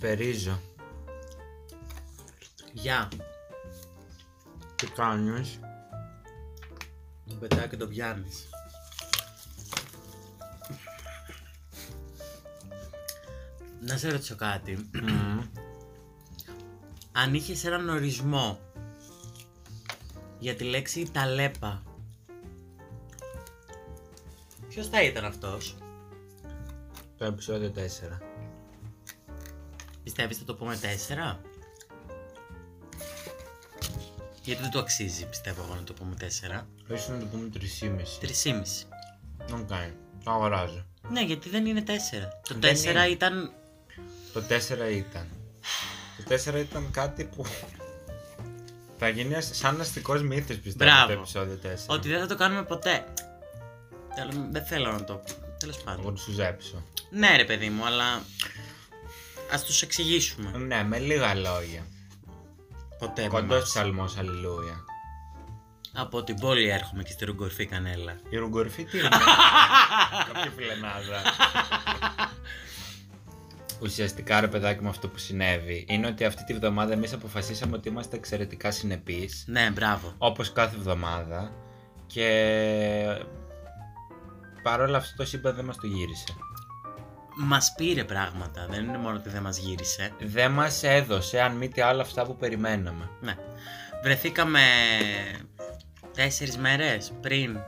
Σφαιρίζω. Γεια. Τι κάνεις; Το πετάω και το πιάνεις. Να σε ρωτήσω κάτι. Αν είχες έναν ορισμό για τη λέξη ταλέπα, ποιος θα ήταν αυτός; Το επεισόδιο 4. Πιστεύεις θα το πούμε 4? Γιατί δεν το αξίζει, πιστεύω εγώ να το πούμε 4. Ίσως να το πούμε 3,5. 3,5. Οκ. Το αγοράζω. Ναι, γιατί δεν είναι 4. Το 4 Δεν είναι. ήταν. Το 4 ήταν. Το 4 ήταν κάτι που. Θα γίνει σαν αστικός μύθος πιστεύω Μπράβο. το επεισόδιο 4. Ότι δεν θα το κάνουμε ποτέ. Τέλο- Δεν θέλω να το. Τέλος Εγώ πάντων. τους σου ζέψω. Ναι, ρε παιδί μου, αλλά. Α τους εξηγήσουμε. Ναι, με λίγα λόγια. Ποτέ με Κοντός εμάς. ψαλμός, αλληλούια. Από την πόλη έρχομαι και στη ρογκορφή κανέλα. Η ρογκορφή τι είναι; Κάποια φιλενάδα. Ουσιαστικά ρε παιδάκι μου αυτό που συνέβη είναι ότι αυτή τη βδομάδα εμείς αποφασίσαμε ότι είμαστε εξαιρετικά συνεπείς Ναι, μπράβο. όπως κάθε εβδομάδα και παρόλα αυτό το σύμπαν δεν μας το γύρισε. Μας πήρε πράγματα. Δεν είναι μόνο ότι δεν μας γύρισε. Δεν μας έδωσε αν μη τι άλλο αυτά που περιμέναμε. Ναι. Βρεθήκαμε τέσσερις μέρες πριν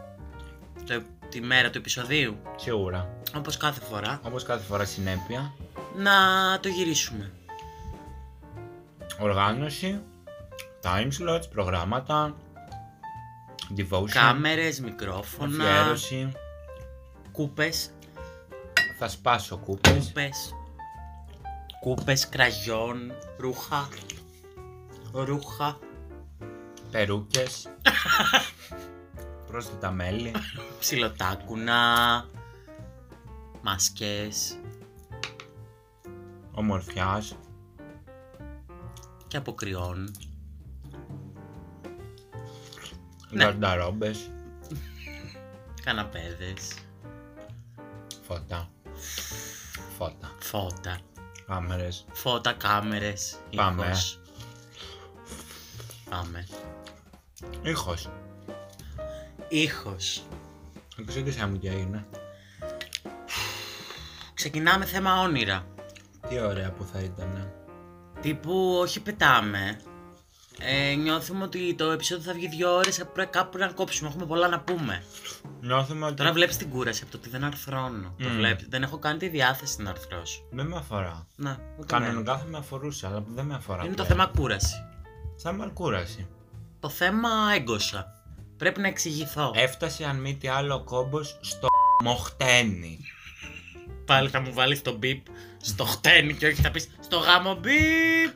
το, τη μέρα του επεισοδίου. Σίγουρα. Όπως κάθε φορά. Όπως κάθε φορά συνέπεια, Να το γυρίσουμε. οργάνωση, time slots, προγράμματα, devotion, Κάμερες, μικρόφωνα, αφιέρωση, κούπες, θα σπάσω κούπες, κούπες, κούπες κραγιόν, ρούχα, ρούχα, περούκες, πρόσθετα μέλη, ψιλοτάκουνα, μάσκες. Ομορφιάς, και αποκριών. Ναι. γαρνταρόμπες, Καναπέδες, φώτα, φώτα, φώτα, κάμερες, φώτα, κάμερες, Πάμε. ήχος. Πάμε. ήχος. Ήχος. Εξήγησέ μου τι έγινε. Ξεκινάμε θέμα όνειρα. Τι ωραία που θα ήταν. Τύπου όχι πετάμε. Ε, νιώθουμε ότι το επεισόδιο θα βγει δύο ώρες, πρέπει κάπου να κόψουμε, έχουμε πολλά να πούμε. Νιώθουμε ότι Τώρα βλέπεις την κούραση από το ότι δεν αρθρώνω. Το Μμμ. βλέπεις. Δεν έχω κάνει τη διάθεση να αρθρώσω. δεν με αφορά. Να, ούτε εμένα. Κανονικά θα με αφορούσε, αλλά δεν με αφορά. Είναι το πλέον. θέμα κούραση. Σαν μαλκούραση. Το θέμα έγκωσα. Πρέπει να εξηγηθώ. Έφτασε αν μη τι άλλο ο κόμπος στο μοχτένι. Πάλι θα μου βάλεις το μπιπ στο χτένι και όχι θα πεις στο γάμο μπιπ.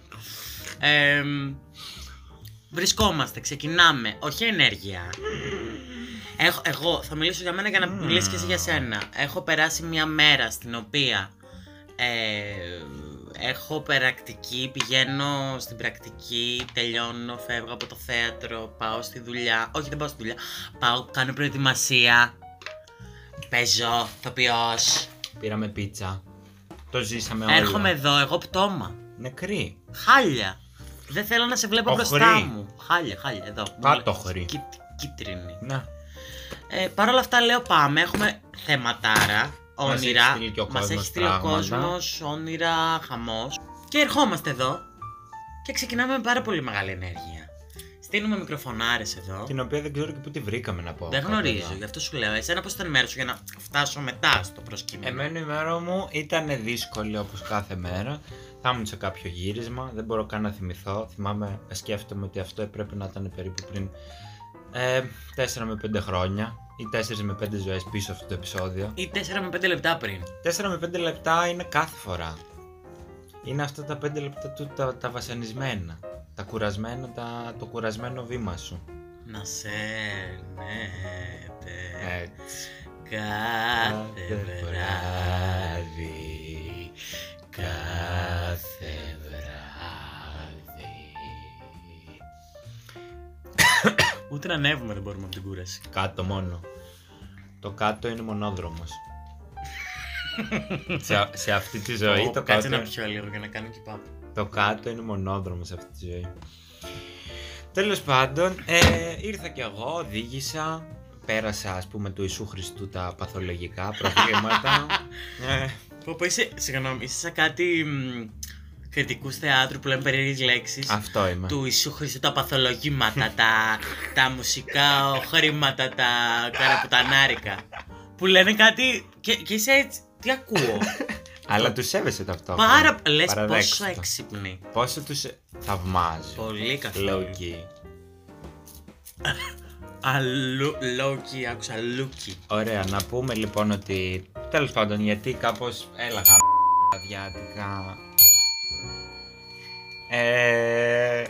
Ε, βρισκόμαστε, ξεκινάμε. Όχι ενέργεια. Έχω, εγώ θα μιλήσω για μένα για να μιλήσεις και εσύ για σένα. Έχω περάσει μια μέρα στην οποία ε, έχω πρακτική, πηγαίνω στην πρακτική, τελειώνω, φεύγω από το θέατρο, πάω στη δουλειά. Όχι, δεν πάω στη δουλειά. Πάω, κάνω προετοιμασία. Παίζω, ηθοποιός. Πήραμε πίτσα. Το ζήσαμε όλα. Έρχομαι εδώ, εγώ πτώμα. Νεκρή. Χάλια. Δεν θέλω να σε βλέπω Οχρή. μπροστά μου. Χάλια, χάλια, εδώ. Πάτοχρη. Κίτ, κίτρινη. Να. Ε, Παρ' όλα αυτά λέω πάμε, έχουμε θεματάρα, Μας όνειρα. έχει στείλει και ο Μας κόσμος έχει στείλει ο πράγματα. κόσμος, όνειρα, χαμός. Και ερχόμαστε εδώ και ξεκινάμε με πάρα πολύ μεγάλη ενέργεια. Στείλουμε μικροφωνάρες εδώ. Την οποία δεν ξέρω και πού τη βρήκαμε να πω. Δεν κάπου γνωρίζω, εδώ. γι' αυτό σου λέω. Εσένα πώς ήταν η μέρα σου για να φτάσω μετά στο προσκύμενο. Εμένα η μέρα μου ήταν δύσκολη όπως κάθε μέρα. Θα ήμουν σε κάποιο γύρισμα, δεν μπορώ καν να θυμηθώ. Θυμάμαι, σκέφτομαι ότι αυτό έπρεπε να ήταν περίπου πριν ε, 4 με 5 χρόνια ή 4 με 5 ζωές πίσω αυτό το επεισόδιο. Ή 4 με 5 λεπτά πριν. 4 με 5 λεπτά είναι κάθε φορά. Είναι αυτά τα 5 λεπτά του τα, τα βασανισμένα. Τα κουρασμένα, τα, το κουρασμένο βήμα σου. Να σέρνετε Έτσι. κάθε βράδυ. Κάθε βράδυ. Ούτε να ανέβουμε δεν μπορούμε από την κούραση. Κάτω μόνο. Το κάτω είναι μονόδρομος. σε, σε αυτή τη ζωή Ω, το Κάτσε κάτω, να πιω λίγο για να κάνω και πάπ. το κάτω είναι μονόδρομος σε αυτή τη ζωή. Τέλος πάντων, ε, ήρθα κι εγώ, οδήγησα, πέρασα ας πούμε του Ιησού Χριστού τα παθολογικά προβλήματα. ε, Πω πω είσαι, συγγνώμη, είσαι σαν κάτι κριτικούς θεάτρου που λένε περίεργες λέξεις. αυτό είμαι. Του Ιησού Χριστού τα παθολογήματα, τα, τα μουσικά χρήματα, τα καραπουτανάρικα. Που λένε κάτι και, και είσαι έτσι, τι ακούω; Αλλά τους σέβεσαι ταυτόχρονα. Πάρα, λες Παραδέξου πόσο το. έξυπνοι. Πόσο τους θαυμάζω. Πολύ καθόλου. Low key. Αλλού, low-key, άκουσα λούκι. Ωραία, να πούμε λοιπόν ότι τέλος πάντων γιατί κάπως έλαγα αδιάτικα. Ε,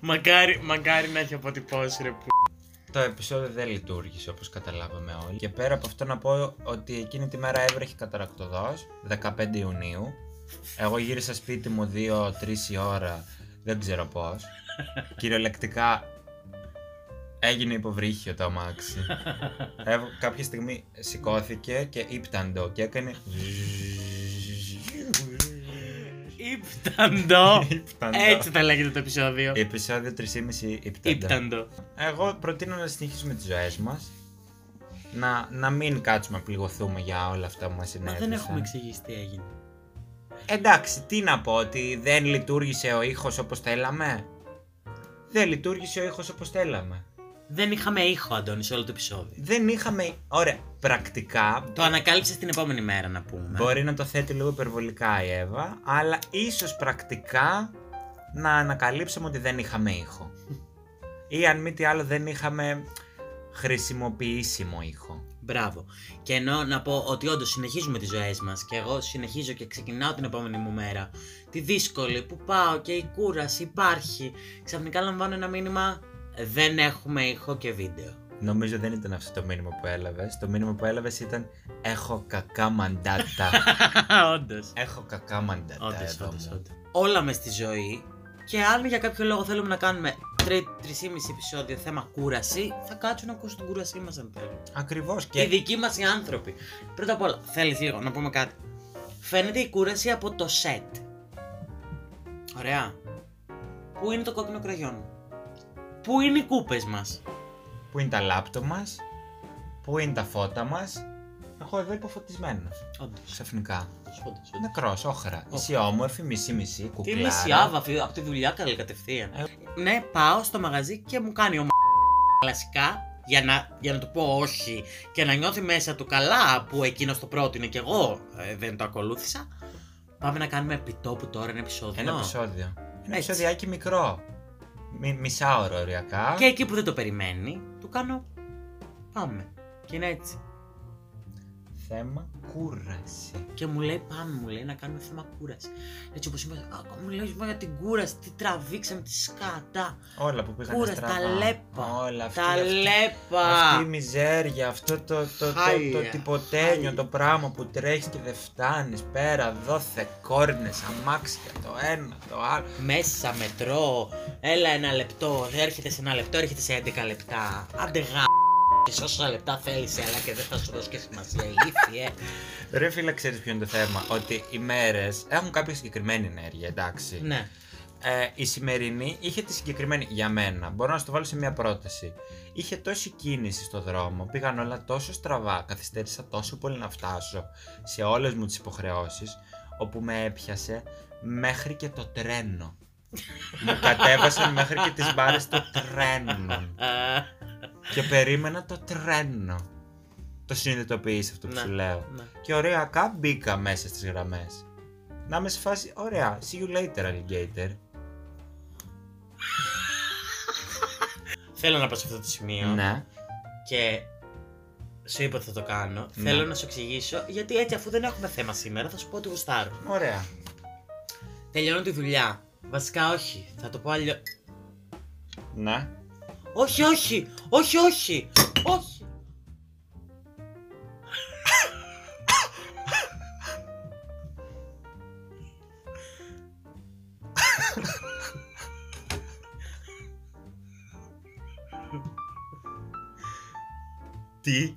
μακάρι, μακάρι να έχει αποτυπώσει ρε που. το επεισόδιο δεν λειτουργήσε όπως καταλάβαμε όλοι. Και πέρα από αυτό να πω ότι εκείνη τη μέρα έβρεχε καταρακτοδός, 15 Ιουνίου. Εγώ γύρισα σπίτι μου 2-3 η ώρα, δεν ξέρω πώς. Κυριολεκτικά έγινε υποβρύχιο το αμάξι. Έβ- κάποια στιγμή σηκώθηκε και ύπταντο και έκανε... Ήπταντο. Ύπταντο. Έτσι θα λέγεται το επεισόδιο. Επεισόδιο 3,5 ύπταντο. Ήπταντο. Εγώ προτείνω να συνεχίσουμε τις ζωές μας. Να, να μην κάτσουμε να πληγωθούμε για όλα αυτά που μας Μα συνέβησαν. δεν έχουμε εξηγήσει τι έγινε. Εντάξει, τι να πω, ότι δεν λειτουργήσε ο ήχος όπως θέλαμε. Δεν λειτουργήσε ο ήχος όπως θέλαμε. Δεν είχαμε ήχο, Αντώνη, σε όλο το επεισόδιο. Δεν είχαμε... Ωραία, πρακτικά Το ανακάλυψες την επόμενη μέρα, να πούμε. μπορεί να το θέτει λίγο υπερβολικά η Εύα, αλλά ίσως πρακτικά να ανακαλύψαμε ότι δεν είχαμε ήχο. Ή αν μη τι άλλο δεν είχαμε χρησιμοποιήσιμο ήχο. Μπράβο. Και ενώ να πω ότι όντως συνεχίζουμε τις ζωές μας και εγώ συνεχίζω και ξεκινάω την επόμενη μου μέρα. Τη δύσκολη που πάω και η κούραση υπάρχει. Ξαφνικά λαμβάνω ένα μήνυμα. Δεν έχουμε ήχο και βίντεο. Νομίζω δεν ήταν αυτό το μήνυμα που έλαβες. Το μήνυμα που έλαβες ήταν Έχω κακά μαντάτα. όντως. Έχω κακά μαντάτα. Όντως, εδώ όντως, μου. όντως. Όλα μες στη ζωή. Και αν για κάποιο λόγο θέλουμε να κάνουμε 3,5 επεισόδιο θέμα κούραση, θα κάτσω να ακούσω την κούρασή μας αν θέλουν. Ακριβώς. Οι Και δικοί μας οι άνθρωποι. Πρώτα απ' όλα, θέλεις λίγο να πούμε κάτι. Φαίνεται η κούραση από το σετ. Ωραία. Πού είναι το κόκκινο κραγιόν; Πού είναι οι κούπες μας; πού είναι τα λάπτο μας, πού είναι τα φώτα μας; Εγώ εδώ υποφωτισμένο. Όντως. Ξαφνικά. Όντως. Νεκρός, όχρα. Εσύ όμορφη, μισή-μισή, Τι κουκλάρα. μισή άβα από τη δουλειά καλή κατευθείαν. Ε. Ναι, πάω στο μαγαζί και μου κάνει ο κλασικά για να, για να του πω όχι και να νιώθει μέσα του καλά που εκείνος το πρότεινε και εγώ ε, δεν το ακολούθησα. Πάμε να κάνουμε επιτόπου τώρα ένα επεισόδιο. Ένα επεισόδιο. Ένα Έτσι. επεισόδιάκι μικρό. Μι, μισάωρο ωριακά. Και εκεί που δεν το περιμένει, του κάνω. Πάμε. Και είναι έτσι. Θέμα κούραση. Και μου λέει, πάμε, μου λέει να κάνουμε θέμα κούραση. Έτσι όπως είμαι, «Α, μου λέει «Μα για την κούραση, τι τραβήξαμε, τι σκάτα. Όλα που πήγαν Κούραση, στραβά. τα λέπα. Όλα αυτή, τα αυτή, λέπα. Αυτή η μιζέρια, αυτό το, το, το, Χάλια, το, τυποτένιο, χάλια. το πράγμα που τρέχεις και δεν φτάνεις πέρα, δόθε κόρνες, αμάξια, το ένα, το άλλο. Μέσα μετρό, έλα ένα λεπτό, έρχεται σε ένα λεπτό, έρχεται σε 11 λεπτά. Άντε γα. Και σε όσα λεπτά θέλεις, έλα και δεν θα σου δώσω και σημασία. Ηλίθιε. Ρε φίλε, ξέρεις ποιο είναι το θέμα, ότι οι μέρες έχουν κάποια συγκεκριμένη ενέργεια, εντάξει. ναι. Ε, η σημερινή είχε τη συγκεκριμένη για μένα. Μπορώ να σου το βάλω σε μια πρόταση. Είχε τόση κίνηση στο δρόμο, πήγαν όλα τόσο στραβά, καθυστέρησα τόσο πολύ να φτάσω σε όλες μου τις υποχρεώσεις, όπου με έπιασε μέχρι και το τρένο. Μου κατέβασαν μέχρι και τις μπάρες των τρένων. και περίμενα το τρένο. Το συνειδητοποιείς αυτό που Ναι, σου λέω. ναι. Και ωραία, μπήκα μέσα στις γραμμές. Να είμαι σε φάση, ωραία, see you later alligator. Θέλω να πάω σε αυτό το σημείο. Ναι. Και σου είπα ότι θα το κάνω. Ναι. Θέλω να σου εξηγήσω γιατί έτσι, αφού δεν έχουμε θέμα σήμερα, θα σου πω ότι γουστάρω. Ωραία. Τελειώνω τη δουλειά. Βασικά, όχι. Θα το πω αλλιώ. Ναι. Όχι, όχι! Όχι, όχι! Όχι! Τι;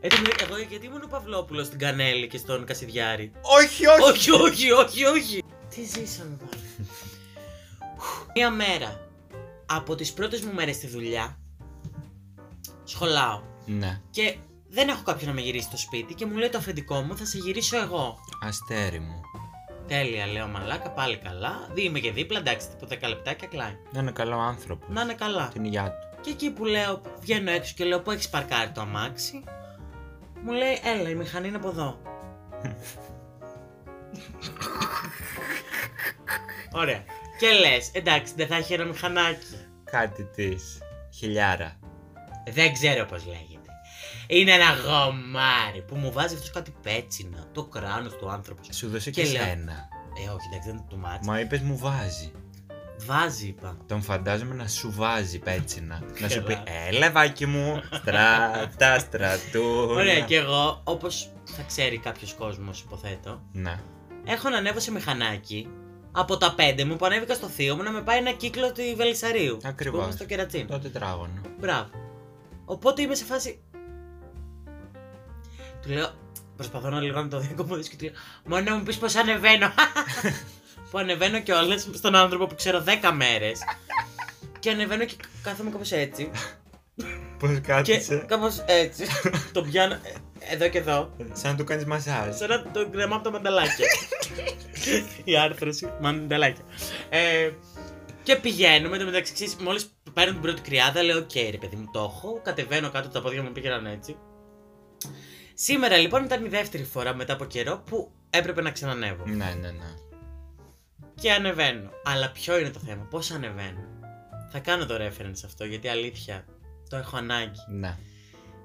Ε, το μεταξύ, εγώ γιατί ήμουν ο Παυλόπουλος στην Κανέλη και στον Κασιδιάρη; Όχι, όχι! όχι, όχι, όχι, όχι. Τι ζήσαμε πάλι. Μία μέρα από τις πρώτες μου μέρες στη δουλειά σχολάω Ναι, και δεν έχω κάποιον να με γυρίσει στο σπίτι και μου λέει το αφεντικό μου θα σε γυρίσω εγώ. αστέρι μου. Τέλεια, λέω μαλάκα, πάλι καλά. Δι είμαι και δίπλα, εντάξει, τύπο 10 λεπτάκια κλάει. Να είναι καλό άνθρωπο. Να είναι καλά. Την υγειά του. Και εκεί που λέω, βγαίνω έξω και λέω, Πού έχεις παρκάρει το αμάξι, μου λέει, Έλα, η μηχανή είναι από εδώ. Ωραία. Και λες, εντάξει, δεν θα έχει ένα μηχανάκι. Κάτι της. Χιλιάρα. Δεν ξέρω πώς λέγεται. Είναι ένα γομάρι που μου βάζει αυτός κάτι πέτσινα. Το κράνος του άνθρωπου. Σου δώσε και, Και λέω- σένα. Ε, όχι, εντάξει, δεν είναι του μάτς. Μα είπες μου βάζει. Βάζει, είπα. Τον φαντάζομαι να σου βάζει πέτσινα. να σου πει Καλά. Έλα, βάκι μου. Στράτα, στρατού. Ωραία, και εγώ, όπως θα ξέρει κάποιος κόσμος, υποθέτω, Ναι. έχω να ανέβω σε μηχανάκι από τα πέντε μου που ανέβηκα στο θείο μου να με πάει ένα κύκλο του Βελισσαρίου. Ακριβώς. Που είμαι στο κερατσίνο. Το τετράγωνο. Μπράβο. Οπότε είμαι σε φάση. Του λέω, προσπαθώ να λίγο να το διακομωδήσω και του λέω, Μόνο να μου πεις πώς ανεβαίνω. που ανεβαίνω κιόλας στον άνθρωπο που ξέρω 10 μέρες. και ανεβαίνω και κάθομαι κάπως έτσι. Πώς και κάθισε. κάπως έτσι. τον πιάνω ε, εδώ και εδώ. Σαν να του κάνεις μασάζ. Σαν να τον κρεμάω από τα μανταλάκια. Η άρθρωση, μανταλάκια. Ε, και πηγαίνουμε, το μεταξύ ξέρεις, μόλις παίρνω την πρώτη κρυάδα, λέω: Οκ, ρε παιδί μου, το έχω. Κατεβαίνω κάτω, τα πόδια μου πήγαιναν έτσι. Σήμερα λοιπόν ήταν η δεύτερη φορά μετά από καιρό που έπρεπε να ξανανέβω. Ναι, ναι, ναι. Και ανεβαίνω. Αλλά ποιο είναι το θέμα, πώς ανεβαίνω; Θα κάνω το reference αυτό γιατί αλήθεια το έχω ανάγκη. Ναι.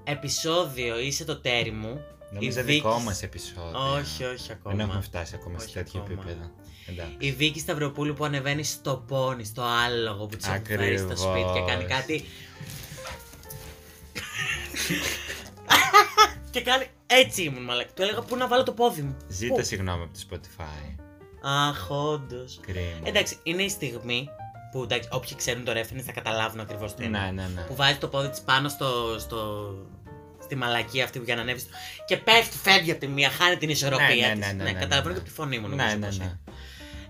Επισόδιο είσαι το τέρι μου. Νομίζω Η δικό Βίκη- μας επεισόδιο. Όχι, όχι ακόμα. Δεν έχουμε φτάσει ακόμα σε Όχι τέτοιο ακόμα. επίπεδο. Εντάξει. Η Βίκη Σταυροπούλου που ανεβαίνει στο πόνι, στο άλογο που της έχει φέρει στο Ακριβώς. σπίτι και κάνει κάτι. και κάνει. Έτσι ήμουν, μαλάκα. Του έλεγα πού να βάλω το πόδι μου; Ζήτα Πού; συγγνώμη από το Spotify. Αχ, όντως. Κρίμα. Εντάξει, είναι η στιγμή που εντάξει, όποιοι ξέρουν το reference θα καταλάβουν ακριβώς τι είναι. Ναι, ναι, ναι. Που βάζει το πόδι της πάνω στο, στο, στη μαλακή αυτή που για να ανέβεις. στο- Και πέφτει, φεύγει από τη μία, χάνει την ισορροπία Ναι, ναι, της. ναι, ναι, ναι, καταλαβαίνω ναι. και από τη φωνή μου, Ναι, νομίζω. ναι, πως ναι. είναι.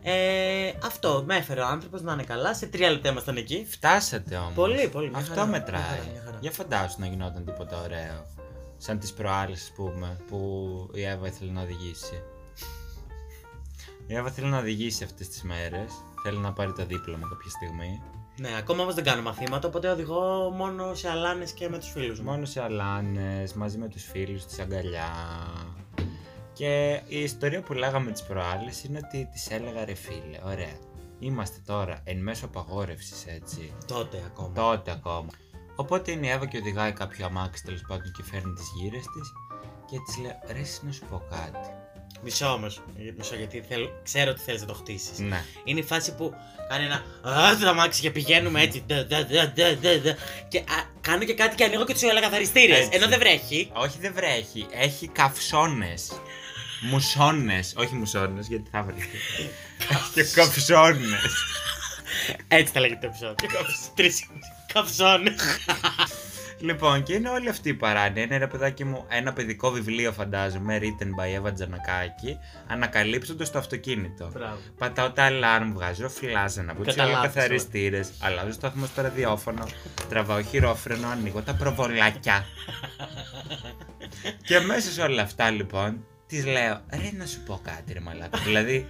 Ε, αυτό, με έφερε ο άνθρωπος να είναι καλά. Σε τρία λεπτά ήμασταν εκεί. Φτάσατε όμως. Πολύ, πολύ, μια Αυτό χαρά, μια μετράει. χαρά, μια χαρά. Για φαντάσου να γινόταν τίποτα ωραίο. Σαν τις προάλλες, ας πούμε, που η Εύα ήθελε να οδηγήσει. Η Εύα θέλει να οδηγήσει αυτές τις μέρες. Θέλει να πάρει το δίπλωμα κάποια στιγμή. Ναι, ακόμα όμως δεν κάνω μαθήματα, οπότε οδηγώ μόνο σε αλάνες και με τους φίλους μου. Μόνο σε αλάνες, μαζί με τους φίλους τη αγκαλιά. Και η ιστορία που λέγαμε τις προάλλες είναι ότι της έλεγα ρε φίλε, ωραία, είμαστε τώρα εν μέσω απαγόρευσης έτσι, Τότε ακόμα. τότε ακόμα. Οπότε είναι η Εύα και οδηγάει κάποιο αμάξι τέλος πάντων και φέρνει τις γύρες της και της λέω ρε εσύ να σου πω κάτι. Μισό όμως. Μισό γιατί θέλω, ξέρω ότι θέλεις να το χτίσεις. Ναι. Είναι η φάση που κάνει ένα Α, το αμάξι και πηγαίνουμε έτσι. ντα, ντα, ντα, ντα, ντα, ντα. Και α, κάνω και κάτι και ανοίγω και τους ελεγχαθαριστήρε. Έτσι. Ενώ δεν βρέχει. Όχι δεν βρέχει, έχει καυσώνες. Μουσώνες, όχι μουσώνες γιατί θα βρέχει. και καυσώνες. Έτσι θα λέγεται το επεισόδιο. Τρει καψώνε. Λοιπόν, και είναι όλη αυτή η παράνοια. Είναι ρε παιδάκι μου ένα παιδικό βιβλίο, φαντάζομαι, written by Eva Τζανακάκη, ανακαλύψοντας το αυτοκίνητο. Μπράβο. Πατάω τα alarm, βγάζω φλάζανα, που Κατά λάθος, καθαριστήρε, αλλάζω σταθμό στο ραδιόφωνο, τραβάω χειρόφρενο, ανοίγω τα προβολάκια. και μέσα σε όλα αυτά λοιπόν, τη λέω, ρε να σου πω κάτι, ρε μαλάκα. δηλαδή,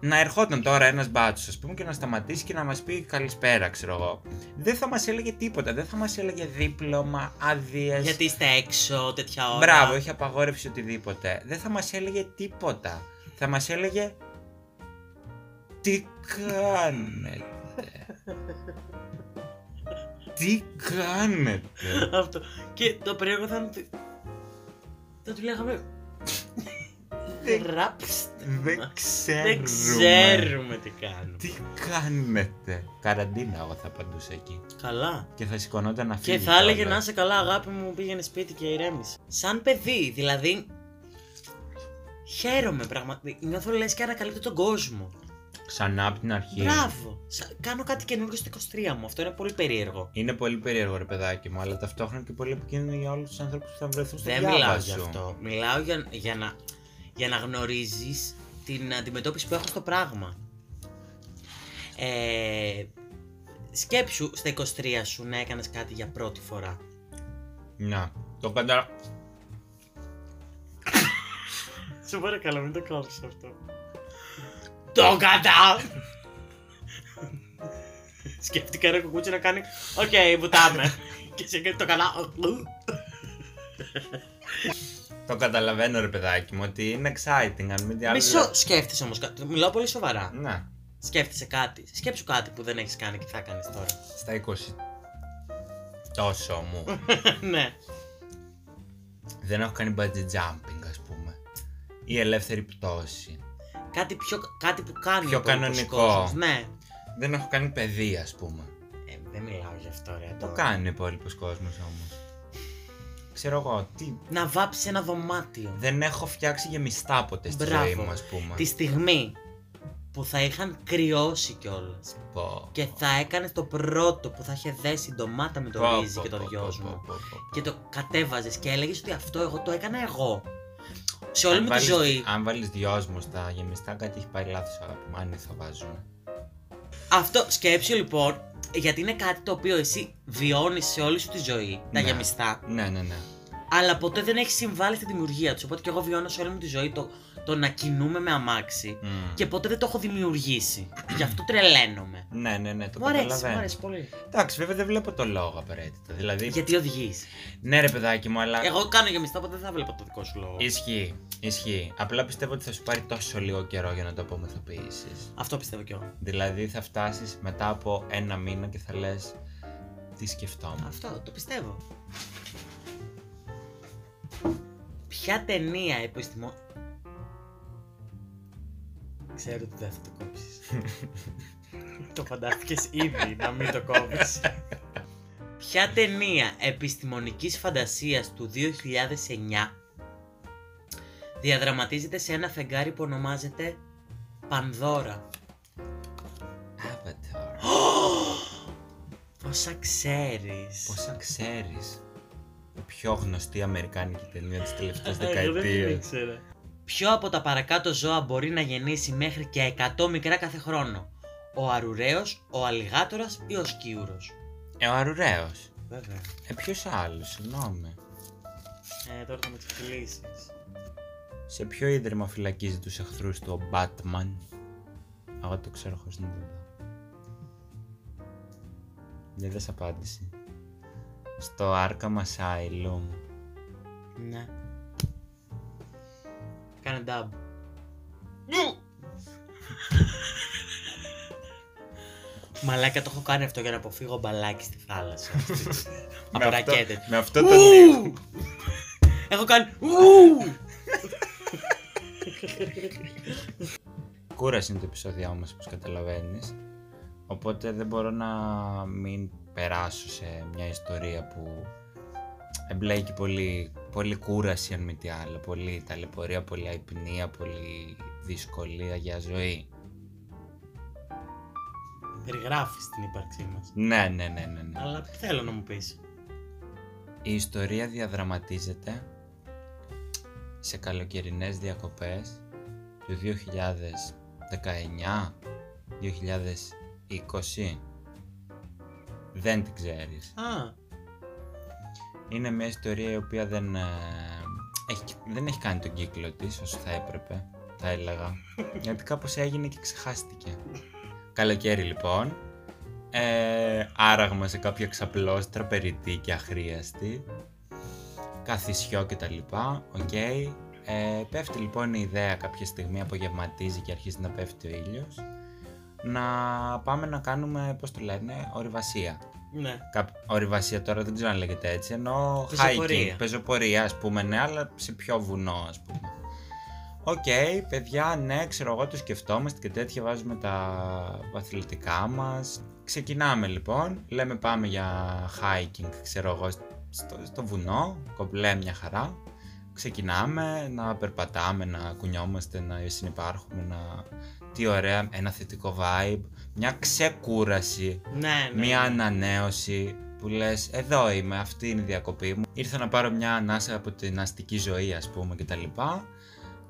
να ερχόταν τώρα ένας μπάτσος, ας πούμε, και να σταματήσει και να μας πει καλησπέρα, ξέρω εγώ. Δεν θα μας έλεγε τίποτα, δεν θα μας έλεγε δίπλωμα, άδειες. Γιατί είστε έξω τέτοια ώρα. Μπράβο, έχει απαγόρευση οτιδήποτε. Δεν θα μας έλεγε τίποτα. Θα μας έλεγε. Τι κάνετε; Τι κάνετε; Αυτό. Και το περίεργο θα είναι ότι. Θα του λέγαμε. Ράψτε. Δεν ξέρουμε. Δεν ξέρουμε τι κάνουμε. Τι κάνετε. Καραντίνα, εγώ θα απαντούσα εκεί. Καλά. Και θα σηκωνόταν να φύγει. Και θα έλεγε κιόλας. να είσαι καλά, αγάπη μου, πήγαινε σπίτι και ηρέμησε. Σαν παιδί, δηλαδή. Χαίρομαι πραγματικά. Νιώθω λες και ανακαλύπτω τον κόσμο. Ξανά από την αρχή. Μπράβο. Σα- Κάνω κάτι καινούργιο στα 23 μου. Αυτό είναι πολύ περίεργο. Είναι πολύ περίεργο ρε παιδάκι μου, αλλά ταυτόχρονα και πολύ επικίνδυνο για όλους τους ανθρώπους που θα βρεθούν στο Δεν διάβα μιλάω σου. για αυτό. Μιλάω για, για να, για να γνωρίζεις την αντιμετώπιση που έχω στο πράγμα. Ε, σκέψου στα 23 σου να έκανες κάτι για πρώτη φορά. Να, το κατα... Σου παρακαλώ μην το κόψεις αυτό. Το κατά! Σκέφτηκα ένα κουκούτσι να κάνει Οκ, βουτάμε. και σε κάνει το καλά. Το καταλαβαίνω ρε παιδάκι μου ότι είναι exciting, αν μη τι άλλο. Μισό σκέφτεσαι όμως κάτι. Μιλάω πολύ σοβαρά. Ναι, Σκέφτεσαι κάτι. Σκέψου κάτι που δεν έχεις κάνει και θα κάνεις τώρα. στα 20 τόσο μου. ναι. Δεν έχω κάνει bungee jumping ας πούμε. Ή ελεύθερη πτώση. Κάτι, πιο, κάτι που κάνει Πιο ο υπόλοιπος κανονικό. κόσμος. Ναι. Δεν έχω κάνει παιδεία ας πούμε. Ε, δεν μιλάω γι' αυτό ρε. Το τώρα. κάνει ο υπόλοιπο κόσμος όμως. Ξέρω εγώ, τι. Να βάψεις ένα δωμάτιο. Δεν έχω φτιάξει γεμιστά ποτέ στη Μπράβο. ζωή μου, ας πούμε. Τη στιγμή που θα είχαν κρυώσει κιόλας. Πω. Και θα έκανε το πρώτο που θα είχε δέσει ντομάτα με το Πω, ρύζι πω, και το πω, δυόσμο. πω, πω, πω. Και το κατέβαζες και έλεγες ότι αυτό εγώ το έκανα εγώ. Σε όλη Αν μου τη βάλεις- ζωή. Αν βάλεις δυόσμο στα γεμιστά, κάτι έχει πάει λάθος, αγάπη μου. Αν θα βάζουν. Αυτό σκέψου λοιπόν, γιατί είναι κάτι το οποίο εσύ βιώνεις σε όλη σου τη ζωή, τα Ναι. γεμιστά, Ναι, ναι, ναι. αλλά ποτέ δεν έχει συμβάλει στη δημιουργία τους. Οπότε και εγώ βιώνω σε όλη μου τη ζωή το, το να κινούμε με αμάξι Μμ. και ποτέ δεν το έχω δημιουργήσει. Γι' αυτό τρελαίνομαι. Ναι, ναι, ναι, το Μου αρέσει, μου καταλαβαίνω. αρέσει πολύ. Εντάξει, βέβαια δεν βλέπω το λόγο απαραίτητα. Δηλαδή. Γιατί οδηγείς. Ναι, ρε παιδάκι μου, αλλά. Εγώ κάνω γεμιστά, οπότε δεν θα βλέπω το δικό σου λόγο. Ισχύει. Ισχύει. Απλά πιστεύω ότι θα σου πάρει τόσο λίγο καιρό για να το απομυθοποιήσεις. Αυτό πιστεύω κι εγώ. Δηλαδή θα φτάσεις μετά από ένα μήνα και θα λες. Τι σκεφτόμουν. Αυτό, το πιστεύω. Ποια ταινία επιστημό... Ξέρω ότι δεν θα το κόψεις. το φαντάστηκες ήδη να μην το κόβεις. Ποια ταινία επιστημονικής φαντασίας του 2009 διαδραματίζεται σε ένα φεγγάρι που ονομάζεται Πανδώρα. Avatar. Πόσα ξέρεις. Πόσα ξέρεις. Η πιο γνωστή αμερικάνικη ταινία της τελευταίας Εγώ δεν την δεκαετίας. ήξερα. Ποιο από τα παρακάτω ζώα μπορεί να γεννήσει μέχρι και 100 μικρά κάθε χρόνο. Ο αρουραίος, ο αλιγάτορας ή ο σκίουρος. Ε, ο Αρουραίος. Βέβαια. Ε, ποιος άλλος, συγγνώμη. Ε, τώρα θα με ξεφυλίσεις. Σε ποιο ίδρυμα φυλακίζει τους εχθρούς του ο Batman; Εγώ το ξέρω χωρίς να το δω. Δεν δες απάντηση. Στο Arkham Asylum. Ναι. Κάνε dub. Μαλάκα το έχω κάνει αυτό για να αποφύγω μπαλάκι στη θάλασσα. Από αυτό, ρακέτες. με αυτό το νύχ. Έχω κάνει. Ου! Κούραση είναι το επεισόδιο μας, όπως καταλαβαίνεις. Οπότε δεν μπορώ να μην περάσω σε μια ιστορία που εμπλέκει πολύ, πολύ κούραση αν μη τι άλλο. Πολύ ταλαιπωρία, πολύ αϊπνία, πολύ δυσκολία για ζωή. Περιγράφεις την ύπαρξή μας. Ναι, ναι, ναι, ναι. ναι. Αλλά θέλω να μου πεις. Η ιστορία διαδραματίζεται σε καλοκαιρινές διακοπές του 2019, 2020. Δεν την ξέρεις. Α, Είναι μια ιστορία η οποία δεν, ε, έχει, δεν έχει κάνει τον κύκλο της όσο θα έπρεπε, θα έλεγα. γιατί κάπως έγινε και ξεχάστηκε. Καλοκαίρι λοιπόν. Ε, άραγμα σε κάποια ξαπλώστρα περιττή και αχρείαστη. Καθισιό και τα λοιπά. Οκ. Ε, πέφτει λοιπόν η ιδέα κάποια στιγμή, απογευματίζει και αρχίζει να πέφτει ο ήλιος. Να πάμε να κάνουμε, πώς το λένε, ορειβασία. ναι. Κάπ- Ορειβασία τώρα δεν ξέρω αν λέγεται έτσι, ενώ Πεζοπορία. hiking, πεζοπορία ας πούμε, ναι, αλλά σε πιο βουνό ας πούμε. Οκ, παιδιά, ναι, ξέρω εγώ, το σκεφτόμαστε και τέτοια, βάζουμε τα αθλητικά μας. Ξεκινάμε λοιπόν, λέμε πάμε για hiking, ξέρω εγώ, στο, στο βουνό, κομπλέ μια χαρά. ξεκινάμε να περπατάμε, να κουνιόμαστε, να συνυπάρχουμε, να... Τι ωραία, ένα θετικό vibe, μια ξεκούραση, Ναι, ναι. μια ναι. ανανέωση που λες εδώ είμαι, αυτή είναι η διακοπή μου. Ήρθα να πάρω μια ανάσα από την αστική ζωή ας πούμε και τα λοιπά.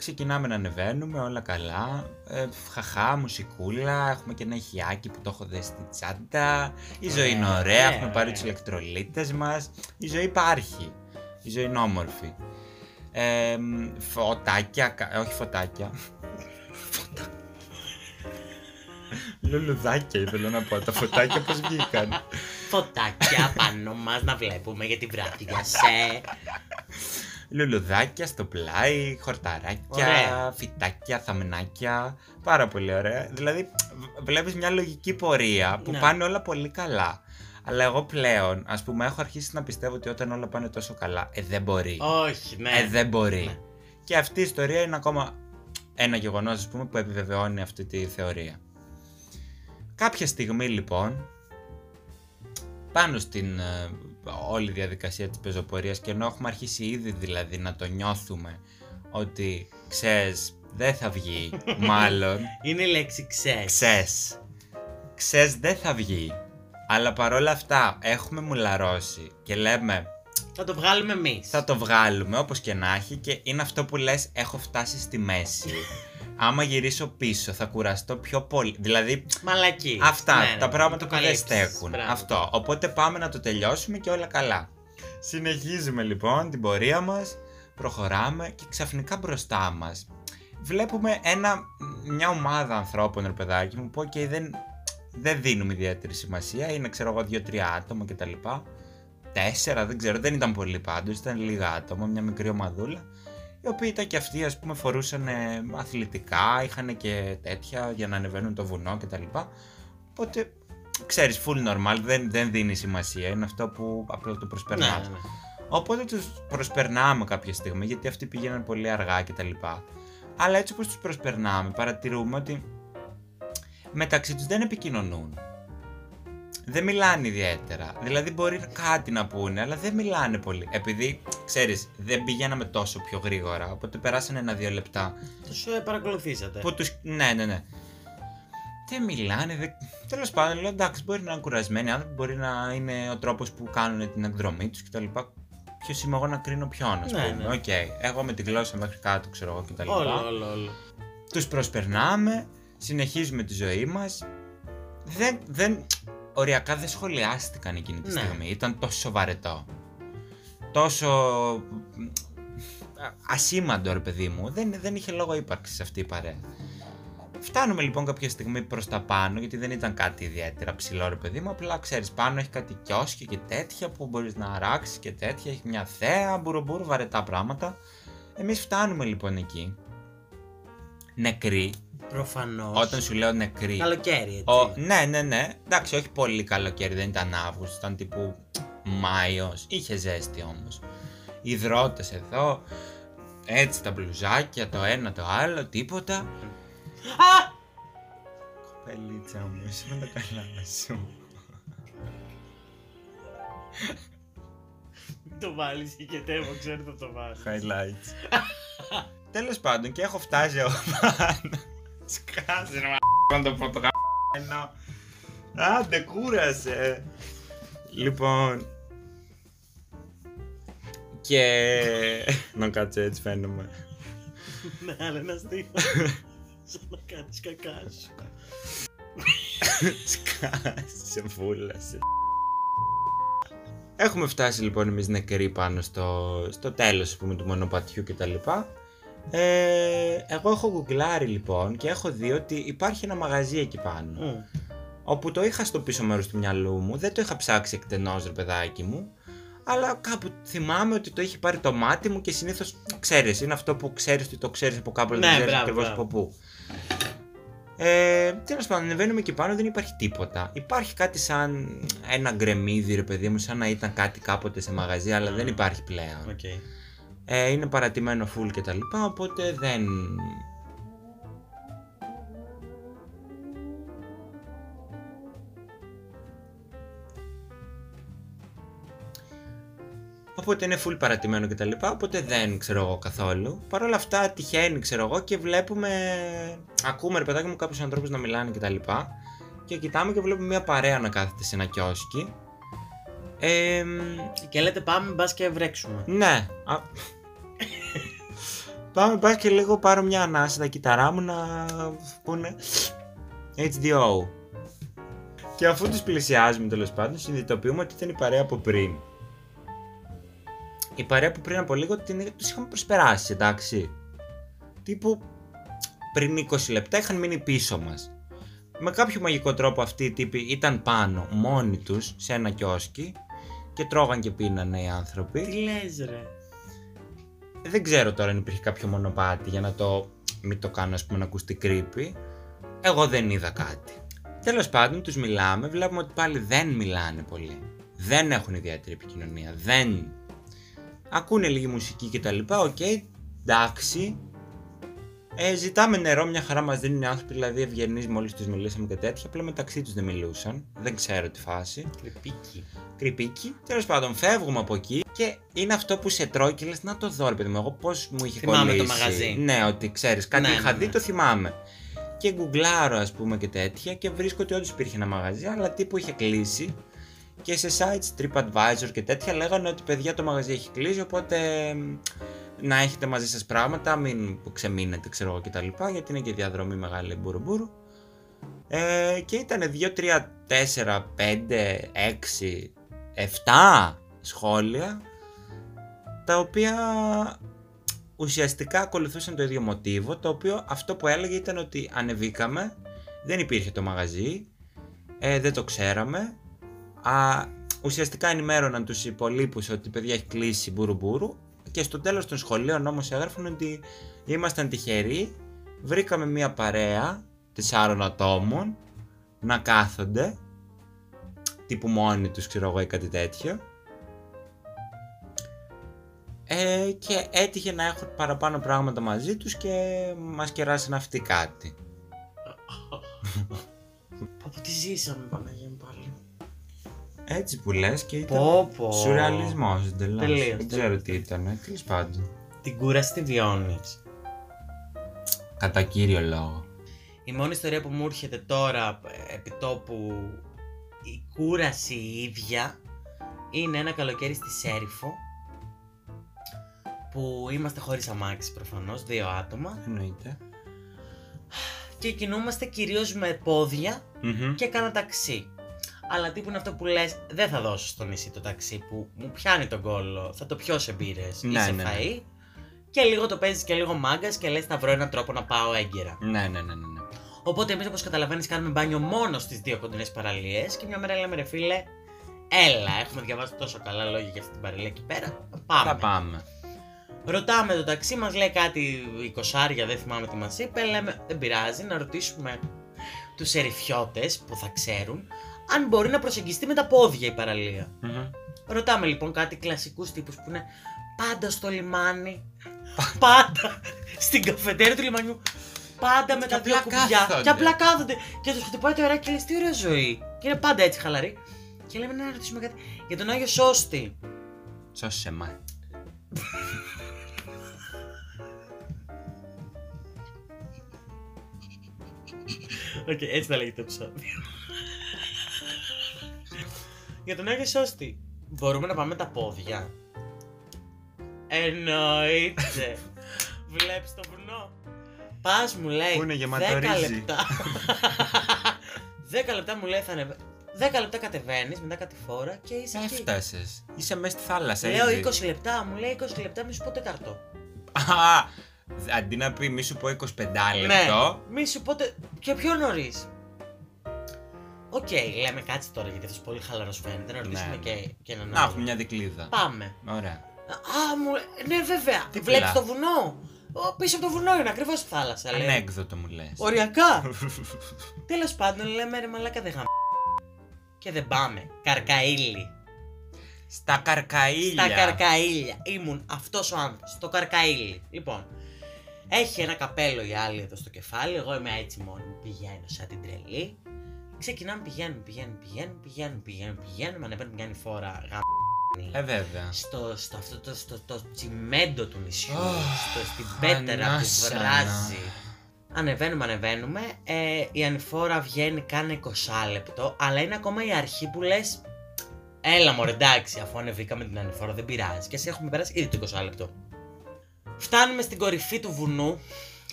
Ξεκινάμε να ανεβαίνουμε, όλα καλά. Ε, χαχά, μουσικούλα, έχουμε και ένα ηχιάκι που το έχω δέσει στην τσάντα. Η ζωή είναι Ωραία, ωραία, ωραία, έχουμε πάρει ωραία. τους ηλεκτρολίτες μας. Η ζωή υπάρχει. Η ζωή είναι όμορφη. Ε, μ, φωτάκια, κα- ε, όχι φωτάκια. Φωτα- Λουλουδάκια ήθελα να πω, τα φωτάκια πώς βγήκαν. Φωτάκια πάνω μας να βλέπουμε για τη βράδιασε. Λουλουδάκια στο πλάι, χορταράκια, Ωραία. φυτάκια, θαμνάκια. Πάρα πολύ ωραία. Δηλαδή, β- βλέπεις μια λογική πορεία που Ναι. πάνε όλα πολύ καλά. Αλλά εγώ πλέον, ας πούμε, έχω αρχίσει να πιστεύω ότι όταν όλα πάνε τόσο καλά, ε, δεν μπορεί. Όχι, ναι. Ε, δεν μπορεί. Ναι. Και αυτή η ιστορία είναι ακόμα ένα γεγονός, ας πούμε, που επιβεβαιώνει αυτή τη θεωρία. Κάποια στιγμή, λοιπόν, πάνω στην ε, όλη διαδικασία της πεζοπορίας και ενώ έχουμε αρχίσει ήδη δηλαδή να το νιώθουμε ότι ξέρεις δεν θα βγει μάλλον Είναι η λέξη ξέρεις. ξέρεις ξέρεις δεν θα βγει αλλά παρόλα αυτά έχουμε μουλαρώσει και λέμε Θα το βγάλουμε εμείς. θα το βγάλουμε όπως και να έχει και είναι αυτό που λες έχω φτάσει στη μέση άμα γυρίσω πίσω θα κουραστώ πιο πολύ δηλαδή Μαλακή. Αυτά Ναι, ναι, τα ναι, πράγματα το που δεν καλύψεις. στέκουν. Μπράβο. Αυτό. Οπότε πάμε να το τελειώσουμε και όλα καλά. Συνεχίζουμε λοιπόν την πορεία μας, προχωράμε και ξαφνικά μπροστά μας βλέπουμε ένα, μια ομάδα ανθρώπων, ρε παιδάκι μου, που okay, δεν, δεν δίνουμε ιδιαίτερη σημασία. Είναι, ξέρω εγώ, δύο-τρία άτομα κτλ. Τέσσερα, δεν ξέρω, δεν ήταν πολύ πάντως, ήταν λίγα άτομα, μια μικρή ομαδούλα. Οι οποίοι ήταν και αυτοί, ας πούμε, φορούσαν ε, αθλητικά, είχαν και τέτοια για να ανεβαίνουν το βουνό κτλ. Οπότε, ξέρεις, full normal, δεν, δεν δίνει σημασία, είναι αυτό που απλά το Ναι, προσπερνάς. ναι, ναι. Οπότε τους προσπερνάμε κάποια στιγμή γιατί αυτοί πηγαίναν πολύ αργά κτλ. Αλλά έτσι όπως τους προσπερνάμε παρατηρούμε ότι μεταξύ τους δεν επικοινωνούν. Δεν μιλάνε ιδιαίτερα. Δηλαδή μπορεί κάτι να πούνε, αλλά δεν μιλάνε πολύ. Επειδή, ξέρεις, δεν πηγαίναμε τόσο πιο γρήγορα, οπότε περάσανε ένα-δύο λεπτά. Τους ε, παρακολουθήσατε. Που τους... Ναι, ναι, ναι. Δεν μιλάνε, δεν... Τέλος πάντων, λέω εντάξει, μπορεί να είναι κουρασμένοι άνθρωποι, μπορεί να είναι ο τρόπος που κάνουν την εκδρομή τους κτλ. Ποιος είμαι εγώ να κρίνω ποιον, ας Ναι, πούμε. ναι. Οκ, εγώ με τη γλώσσα μέχρι κάτω, ξέρω εγώ κτλ. Όλο, όλο, όλο. Τους προσπερνάμε, συνεχίζουμε τη ζωή μας. Δεν, δεν, οριακά δεν σχολιάστηκαν εκείνη τη Ναι. στιγμή. Ήταν τόσο βαρετό. Τόσο α- ασήμαντο, ρε παιδί μου. Δεν, δεν είχε λόγο ύπαρξης αυτή η παρέα. Φτάνουμε λοιπόν κάποια στιγμή προς τα πάνω, γιατί δεν ήταν κάτι ιδιαίτερα ψηλό, ρε παιδί μου. Απλά ξέρεις, πάνω έχει κάτι κιόσκι και τέτοια που μπορείς να αράξεις και τέτοια. Έχει μια θέα, μπουρουμπουρου, βαρετά πράγματα. Εμείς φτάνουμε λοιπόν εκεί. Νεκροί. Προφανώς. Όταν σου λέω νεκροί. Καλοκαίρι, έτσι. Ο, ναι, ναι, ναι. Εντάξει, όχι πολύ καλοκαίρι, δεν ήταν Αύγουστο, ήταν τύπου Μάιος. Είχε ζέστη όμως. Υδρότες εδώ. Έτσι τα μπλουζάκια, το ένα το άλλο, τίποτα. Α! Κοπελίτσα μου, είσαι με τα καλά σου. Μην το βάλεις και τέμω, ξέρω θα το βάλεις. Highlights. Τέλος πάντων, και έχω φτάσει εγώ πάνω. Σκάσε ρε μα να το πω το γαμμένο. Άντε, κούρασε. Λοιπόν. Και. Να κάτσω έτσι φαίνομαι. Ναι, αλλά ένα στίχο. Σαν να κάνεις κακά σου. Σκάσε, βούλασε. Έχουμε φτάσει λοιπόν εμείς νεκροί πάνω στο, στο τέλος ας πούμε, του μονοπατιού και τα λοιπά. Ε, εγώ έχω γκουγκλάρει λοιπόν και έχω δει ότι υπάρχει ένα μαγαζί εκεί πάνω. Μμ. Όπου το είχα στο πίσω μέρος του μυαλού μου, δεν το είχα ψάξει εκτενώς ρε παιδάκι μου. Αλλά κάπου θυμάμαι ότι το είχε πάρει το μάτι μου και συνήθως ξέρεις, είναι αυτό που ξέρεις ότι το ξέρεις από κάπου, αλλά Ναι, δεν ξέρεις μπράβο, ακριβώς μπράβο. από πού. Ε, Τέλος πάντων, ανεβαίνουμε εκεί πάνω, δεν υπάρχει τίποτα. Υπάρχει κάτι σαν ένα γκρεμίδι, ρε παιδί μου, σαν να ήταν κάτι κάποτε σε μαγαζί, αλλά Α. δεν υπάρχει πλέον. Οκ. Ε, είναι παρατημένο full και τα λοιπά, οπότε δεν... Οπότε είναι full παρατημένο και τα λοιπά, οπότε δεν ξέρω εγώ καθόλου. Παρ' όλα αυτά τυχαίνει ξέρω εγώ και βλέπουμε, ακούμε ρε παιδάκι μου κάποιους ανθρώπους να μιλάνε και τα λοιπά. Και κοιτάμε και βλέπουμε μια παρέα να κάθεται σε ένα κιόσκι. Ε, Και λέτε πάμε μπας και βρέξουμε. ναι. Α... Πάμε πας και λίγο πάρω μια ανάσα τα κυταρά μου να πούνε H2O. Και αφού τους πλησιάζουμε τέλος πάντων, συνειδητοποιούμε ότι ήταν η παρέα από πριν. Η παρέα που πριν από λίγο την, τους είχαμε προσπεράσει, εντάξει. Τύπου πριν 20 λεπτά είχαν μείνει πίσω μας. Με κάποιο μαγικό τρόπο αυτοί οι τύποι ήταν πάνω, μόνοι τους, σε ένα κιόσκι και τρώγαν και πίνανε οι άνθρωποι. Τι λες ρε. Δεν ξέρω τώρα αν υπήρχε κάποιο μονοπάτι για να το μην το κάνω ας πούμε να ακουστεί creepy. Εγώ δεν είδα κάτι. Τέλος πάντων τους μιλάμε, βλέπουμε ότι πάλι δεν μιλάνε πολύ. Δεν έχουν ιδιαίτερη επικοινωνία, δεν... Ακούνε λίγη μουσική και τα λοιπά, οκ, εντάξει. Ε, ζητάμε νερό, μια χαρά μας δίνουν οι άνθρωποι, δηλαδή ευγενείς μόλις τους μιλήσαμε και τέτοια, απλά μεταξύ τους δεν μιλούσαν, δεν ξέρω τη φάση creepy κη. creepy κη. Τέλος πάντων, φεύγουμε από εκεί και είναι αυτό που σε τρώει και λες να το δω, ρε παιδί μου. Εγώ πώς μου είχε Θυμάμαι το κολλήσει. μαγαζί. Ναι, ότι ξέρεις, κάτι Ναι, είχα ναι, δει, ναι. το θυμάμαι. Και γκουγκλάρω, ας πούμε, και τέτοια και βρίσκω ότι όντως υπήρχε ένα μαγαζί, αλλά τύπου είχε κλείσει. Και σε sites TripAdvisor και τέτοια λέγανε ότι παιδιά το μαγαζί έχει κλείσει, οπότε μ, να έχετε μαζί σας πράγματα, μην ξεμείνετε ξέρω εγώ κτλ. Γιατί είναι και διαδρομή μεγάλη μπουρου μπουρου. Ε, και ήταν 2, 3, 4, 5, 6, 7 σχόλια τα οποία ουσιαστικά ακολουθούσαν το ίδιο μοτίβο το οποίο αυτό που έλεγε ήταν ότι ανεβήκαμε δεν υπήρχε το μαγαζί ε, δεν το ξέραμε Α, ουσιαστικά ενημέρωναν τους υπολείπους ότι παιδιά έχει κλείσει μπουρου μπουρου και στο τέλος των σχολείων όμως έγραφαν ότι ήμασταν τυχεροί βρήκαμε μια παρέα τεσσάρων ατόμων να κάθονται τύπου μόνοι τους ξέρω εγώ ή κάτι τέτοιο ε, και έτυχε να έχουν παραπάνω πράγματα μαζί τους και μας κεράσαν αυτοί κάτι. Από τι ζήσαμε Παναγία μου πάλι. Έτσι που λες και ήταν Πω πω. σουρεαλισμός εντελώς. Τελείως, Δεν ξέρω τι ήταν, τέλος πάντων. Την κούραση τη βιώνεις. Κατά κύριο λόγο. Η μόνη ιστορία που μου έρχεται τώρα ε, επί τόπου η κούραση η ίδια είναι ένα καλοκαίρι στη Σέριφο που είμαστε χωρίς αμάξι προφανώς, δύο άτομα Εννοείται. και κινούμαστε κυρίως με πόδια Μμμ. και κάνα ταξί. Αλλά τι που είναι αυτό που λες, δεν θα δώσω στο νησί το ταξί που μου πιάνει τον κόλλο, θα το πιω σε μπύρες Ναι, ή σε ναι, ναι. φαΐ και λίγο το παίζεις και λίγο μάγκας και λες θα βρω έναν τρόπο να πάω έγκαιρα. Ναι, ναι, ναι, ναι. ναι. Οπότε εμείς, όπως καταλαβαίνεις, κάνουμε μπάνιο μόνο στις δύο κοντινές παραλίες. Και μια μέρα λέμε, ρε φίλε, έλα, έχουμε διαβάσει τόσο καλά λόγια για αυτή την παραλία εκεί πέρα. Πάμε. Θα πάμε. Ρωτάμε το ταξί, μας λέει κάτι 20 δεν θυμάμαι τι μας είπε. Λέμε, δεν πειράζει, να ρωτήσουμε τους ερηφιώτε που θα ξέρουν αν μπορεί να προσεγγιστεί με τα πόδια η παραλία. Μμμ. Ρωτάμε λοιπόν κάτι κλασικούς τύπους που είναι πάντα στο λιμάνι. πάντα στην καφετέρια του λιμανιού. Πάντα με Και τα δύο απλά κουμπιά. κάθονται. Και απλά κάθονται. Και τους χτυπάει το αεράκι και λες: Τι ωραία ζωή. Και είναι πάντα έτσι χαλαρή. Και λέμε να ρωτήσουμε κάτι για τον Άγιο Σώστη. Σώσε μας. Οκ, έτσι θα λέγεται το επεισόδιο. Για τον Άγιο Σώστη. Μπορούμε να πάμε με τα πόδια; Εννοείται. Βλέπεις το βουνό; Πας μου λέει. Πού είναι γεμάτο 10 ρύζι. λεπτά. 10 λεπτά μου λέει θα ανεβα... 10 λεπτά κατεβαίνεις μετά κατηφόρα και είσαι εκεί. Έφτασες; Είσαι μέσα στη θάλασσα. Λέω ήδη. 20 λεπτά, μου λέει 20 λεπτά, μη σου πω τέταρτο. Α, αντί να πει μη σου πω 25 λεπτό. Ναι, μη σου πω τε... και πιο νωρίς. Οκ, λέμε κάτσε τώρα γιατί αυτός πολύ χαλαρός φαίνεται. Να ρωτήσουμε Ναι. και, και έναν Να άλλο. έχουμε μια δικλίδα. Πάμε. Ωραία. Α, μου ναι, βέβαια. Τι Βλέπεις πουλά; το βουνό; Ω, πίσω από το βουνό είναι ακριβώς στη θάλασσα. Λέει. Ανέκδοτο μου λες. Οριακά. Τέλος πάντων, λέμε ρε μαλάκα δεν γαμ... Και δεν πάμε. Καρκαήλι. Στα καρκαήλια. Στα καρκαήλια. Ήμουν αυτός ο άνθρωπος. Στο καρκαήλι. Λοιπόν, έχει ένα καπέλο η άλλη εδώ στο κεφάλι. Εγώ είμαι έτσι μόνη μου. Πηγαίνω σαν την τρελή. Ξεκινάμε, πηγαίνουμε, πηγαίνουμε, πηγαίνουμε, πηγαίνουμε, πηγαίνουμε, πηγαίνουμε. Ανεβαίνουμε μια άλλη φορά. Γαμ... μπαίνει. Ε, βέβαια. στο, στο, αυτό το, στο, το τσιμέντο του νησιού, Αχ, στο, στην πέτερα που ανάσανα. βράζει. Ανεβαίνουμε, ανεβαίνουμε. Ε, η ανηφόρα βγαίνει, κάνει 20 λεπτό, αλλά είναι ακόμα η αρχή που λες. Έλα μωρέ, εντάξει, αφού ανεβήκαμε την ανηφόρα, δεν πειράζει. Και εσύ έχουμε περάσει ήδη το 20 λεπτό. Φτάνουμε στην κορυφή του βουνού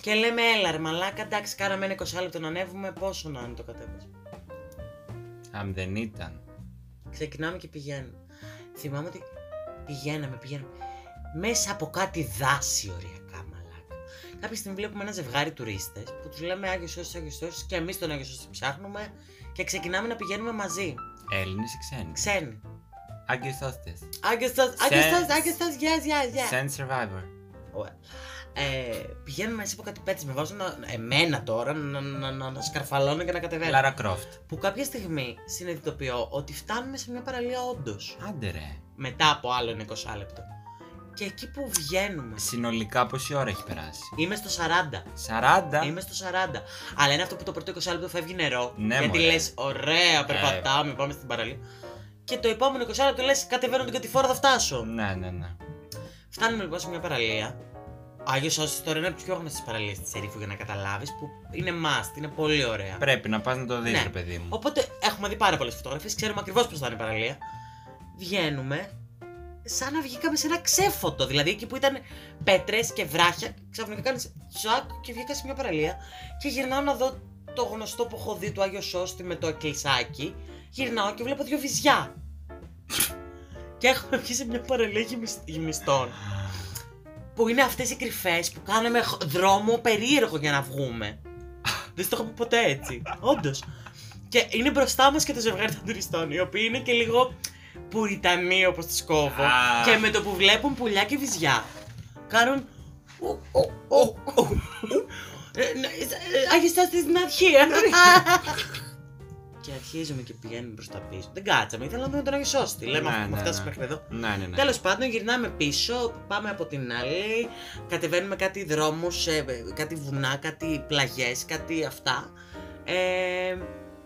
και λέμε, έλα ρε μαλάκα, εντάξει, κάναμε ένα 20 λεπτό να ανέβουμε, πόσο να είναι το κατέβασμα. Αν δεν ήταν. Ξεκινάμε και πηγαίνουμε. Θυμάμαι ότι πηγαίναμε, πηγαίναμε. Μέσα από κάτι δάση οριακά, μαλάκα. Κάποια στιγμή βλέπουμε ένα ζευγάρι τουρίστες που τους λέμε Άγιος Σώσο, Άγιος Σώσο και εμείς τον Άγιο Σώσο ψάχνουμε και ξεκινάμε να πηγαίνουμε μαζί. Έλληνες ή ξένοι; Ξένοι. Άγιος Σώστε. Άγιος Σώσο, Άγιος Sen- Σώσο, Άγιος Σώσο, yes, yes, yes. Send survivor. Ωραία. Ε, πηγαίνουμε μέσα από κάτι πέτσε. Με βάζουν να, εμένα τώρα να, να, να, να σκαρφαλώνω και να κατεβαίνω. Λάρα Κρόφτ. Που κάποια στιγμή συνειδητοποιώ ότι φτάνουμε σε μια παραλία όντως. Άντε ρε. Μετά από άλλο ένα 20 λεπτό. Και εκεί που βγαίνουμε. Συνολικά πόση ώρα έχει περάσει; Είμαι στο 40. 40. Είμαι στο 40. Αλλά είναι αυτό που το πρώτο 20 λεπτό φεύγει νερό. Ναι, γιατί μωρέ. λες, ωραία, περπατάμε, πάμε στην παραλία. Και το επόμενο 20 λεπτό λες, κατεβαίνω την κατηφόρα, θα φτάσω. Ναι, ναι, ναι. Φτάνουμε λοιπόν σε μια παραλία. Ο Άγιος Σώση τώρα είναι από τις πιο γνωστές παραλίες της Ερήφου για να καταλάβεις που είναι must, είναι πολύ ωραία. Πρέπει να πας να το δεις, Ναι. ρε παιδί μου. Οπότε έχουμε δει πάρα πολλές φωτογραφίες, ξέρουμε ακριβώς πώς θα είναι η παραλία. Βγαίνουμε σαν να βγήκαμε σε ένα ξέφωτο. Δηλαδή εκεί που ήταν πέτρες και βράχια, ξαφνικά κάνεις τσακ και βγήκα σε μια παραλία. Και γυρνάω να δω το γνωστό που έχω δει του Άγιο Σώστη με το εκκλησάκι. Γυρνάω και βλέπω δύο βυζιά. και έχουμε βγει σε μια παραλία γυμνισ- γυμνιστών. Που είναι αυτέ οι κρυφέ που κάναμε χ- δρόμο περίεργο για να βγούμε. Δεν στο έχω πει ποτέ έτσι. Όντω. Και είναι μπροστά μα και το ζευγάρι των τουριστών, οι οποίοι είναι και λίγο πουριτανοί όπω του κόβω. Α. Και με το που βλέπουν πουλιά και βυζιά, κάνουν. ου, ου, ου, ου. Ε, ναι, ε, Άγιος Στάθης is not here. Και αρχίζουμε και πηγαίνουμε προς τα πίσω. Δεν κάτσαμε, ήθελα να δούμε τον Άγιο Σώστη. Λέμε Ναι, αφού ναι, φτάσουμε ναι. μέχρι εδώ. Ναι, ναι, ναι. Τέλος πάντων, γυρνάμε πίσω, πάμε από την άλλη, κατεβαίνουμε κάτι δρόμους, κάτι βουνά, κάτι πλαγιές, κάτι αυτά. Ε,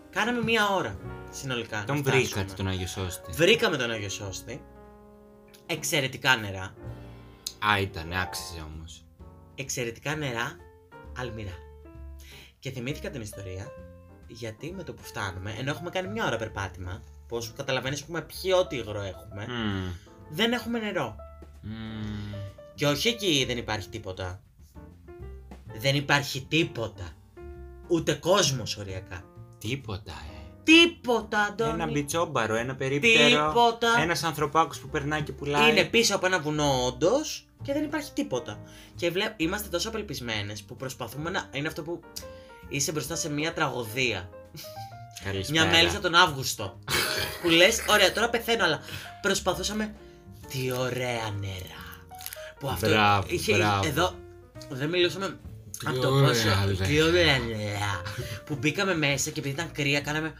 κάναμε μία ώρα συνολικά. να Τον φτάσουμε. βρήκατε τον Άγιο Σώστη. Βρήκαμε τον Άγιο Σώστη. Εξαιρετικά νερά. Α, ήταν, άξιζε όμως. Εξαιρετικά νερά, αλμυρά. Και θυμήθηκα την ιστορία γιατί με το που φτάνουμε, ενώ έχουμε κάνει μια ώρα περπάτημα, πώ καταλαβαίνεις, έχουμε πιει ό,τι υγρό έχουμε, δεν έχουμε νερό. Και όχι εκεί δεν υπάρχει τίποτα. Δεν υπάρχει τίποτα. Ούτε κόσμος οριακά. Τίποτα, ε. Τίποτα, Αντώνη. Ένα μπιτσόμπαρο, ένα περίπτερο. Τίποτα. Ένας ανθρωπάκος που περνάει και πουλάει. Είναι πίσω από ένα βουνό όντως και δεν υπάρχει τίποτα. Και βλέ... είμαστε τόσο απελπισμένες που προσπαθούμε να. Είναι αυτό που είσαι μπροστά σε μια τραγωδία. Καλησπέρα. Μια μέλισσα τον Αύγουστο. που λες, ωραία, τώρα πεθαίνω, αλλά προσπαθούσαμε. Τι ωραία νερά. Που αυτό Μπράβο, είχε. μπράβο. Εδώ δεν μιλούσαμε. Τι Από το ωραία, πόσο. λε. Τι ωραία νερά. που μπήκαμε μέσα και επειδή ήταν κρύα, κάναμε.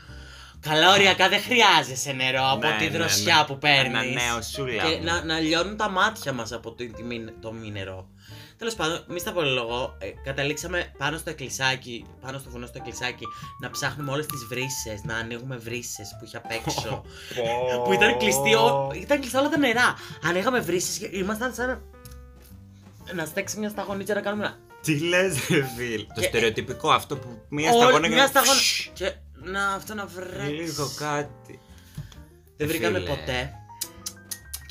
Καλά, ωριακά δεν χρειάζεσαι νερό από Ναι, τη ναι, δροσιά ναι. που παίρνεις. Ένα νέο σούλα. Και να, να λιώνουν τα μάτια μας από το, τη μη- το μη νερό. Τέλος πάντων, μη στα πολυλογώ, ε, καταλήξαμε πάνω στο εκκλησάκι, πάνω στο βουνό στο εκκλησάκι, να ψάχνουμε όλες τις βρύσες, να ανοίγουμε βρύσες που είχε απ' έξω. που ήταν κλειστή, ό- ήταν κλειστά όλα τα νερά. Ανοίγαμε βρύσες και ήμασταν σαν. να- Να στέξει μια σταγονίτσα να κάνουμε ένα. Τι λες, ρε φίλ. Το Και- στερεοτυπικό αυτό που μία Όλη- σταγόνα και Μια να- σταγόνα. Και να αυτό να βρέξει. Λίγο κάτι. Δεν βρήκαμε Φίλε. ποτέ.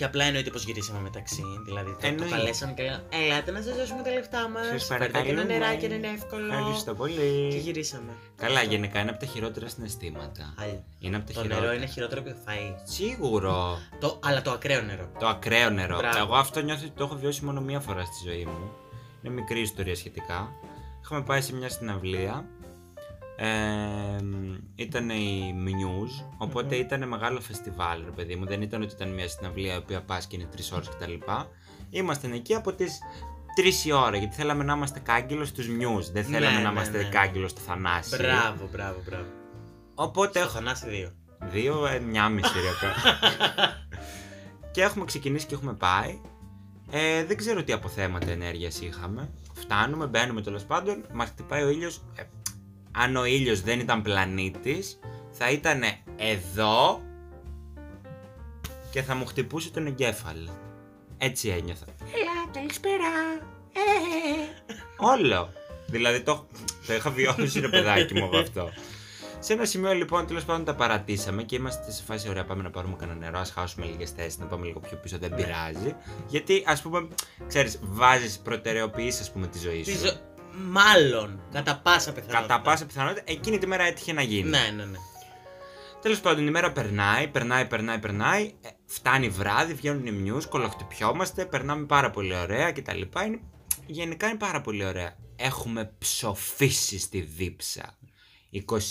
Και απλά εννοείται πως γυρίσαμε μεταξύ. Δηλαδή το, το Εννοείται. καλέσαμε και λέγαμε Ελάτε να σας δώσουμε τα λεφτά μας. Σας Φέρτε και ένα παρακαλούμε. νεράκι, να είναι εύκολο. Ευχαριστώ Και πολύ. γυρίσαμε. Καλά, γενικά είναι από τα χειρότερα συναισθήματα. Άλλη. Είναι από τα Το χειρότερα. νερό είναι χειρότερο από το φαΐ. Σίγουρο. Το, αλλά το ακραίο νερό. Το ακραίο νερό. Μπράβο. Εγώ αυτό νιώθω ότι το έχω βιώσει μόνο μία φορά στη ζωή μου. Είναι μικρή ιστορία σχετικά. Είχαμε πάει σε μια συναυλία. Ε, ήταν η Muse, οποτε ήταν μεγάλο φεστιβάλ, ρε παιδί μου. Δεν ήταν ότι ήταν μια συναυλία η οποία πας και είναι τρεις ώρες κτλ. Ήμασταν εκεί από τις 3 η ώρα, γιατί θέλαμε να είμαστε κάγκελος στους Muse. Δεν Ναι, θέλαμε ναι, να είμαστε ναι, ναι. κάγκελος στο Θανάση. Μπράβο, μπράβο, μπράβο. Οπότε Το Θανάση δύο. Δύο, ε, μια μισή ριακά. και έχουμε ξεκινήσει και έχουμε πάει. Ε, δεν ξέρω τι αποθέματα ενέργειας είχαμε. Φτάνουμε, μπαίνουμε τέλος πάντων, μας χτυπάει ο ήλιος. Αν ο ήλιος δεν ήταν πλανήτης, θα ήταν εδώ. και θα μου χτυπούσε τον εγκέφαλο. Έτσι ένιωθα. Έλα, καλησπέρα. Ε. Όλο. Δηλαδή το, το είχα βιώσει ρε παιδάκι μου από αυτό. Σε ένα σημείο λοιπόν τέλος πάντων τα παρατήσαμε και είμαστε σε φάση ωραία. Πάμε να πάρουμε κανένα νερό. Α χάσουμε λίγες θέσεις, να πάμε λίγο πιο πίσω. Δεν πειράζει. Γιατί ας πούμε, ξέρεις, βάζεις προτεραιοποιήσει ας πούμε τη ζωή Τη σου. Ζω- Μάλλον, κατά πάσα πιθανότητα. Κατά πάσα πιθανότητα εκείνη τη μέρα έτυχε να γίνει. Ναι, ναι, ναι. Τέλος πάντων, η μέρα περνάει, περνάει, περνάει, περνάει. ε, φτάνει βράδυ, βγαίνουν οι μνιούς, κολοχτυπιόμαστε, περνάμε πάρα πολύ ωραία κτλ. Είναι, γενικά είναι πάρα πολύ ωραία. Έχουμε ψοφήσει στη δίψα.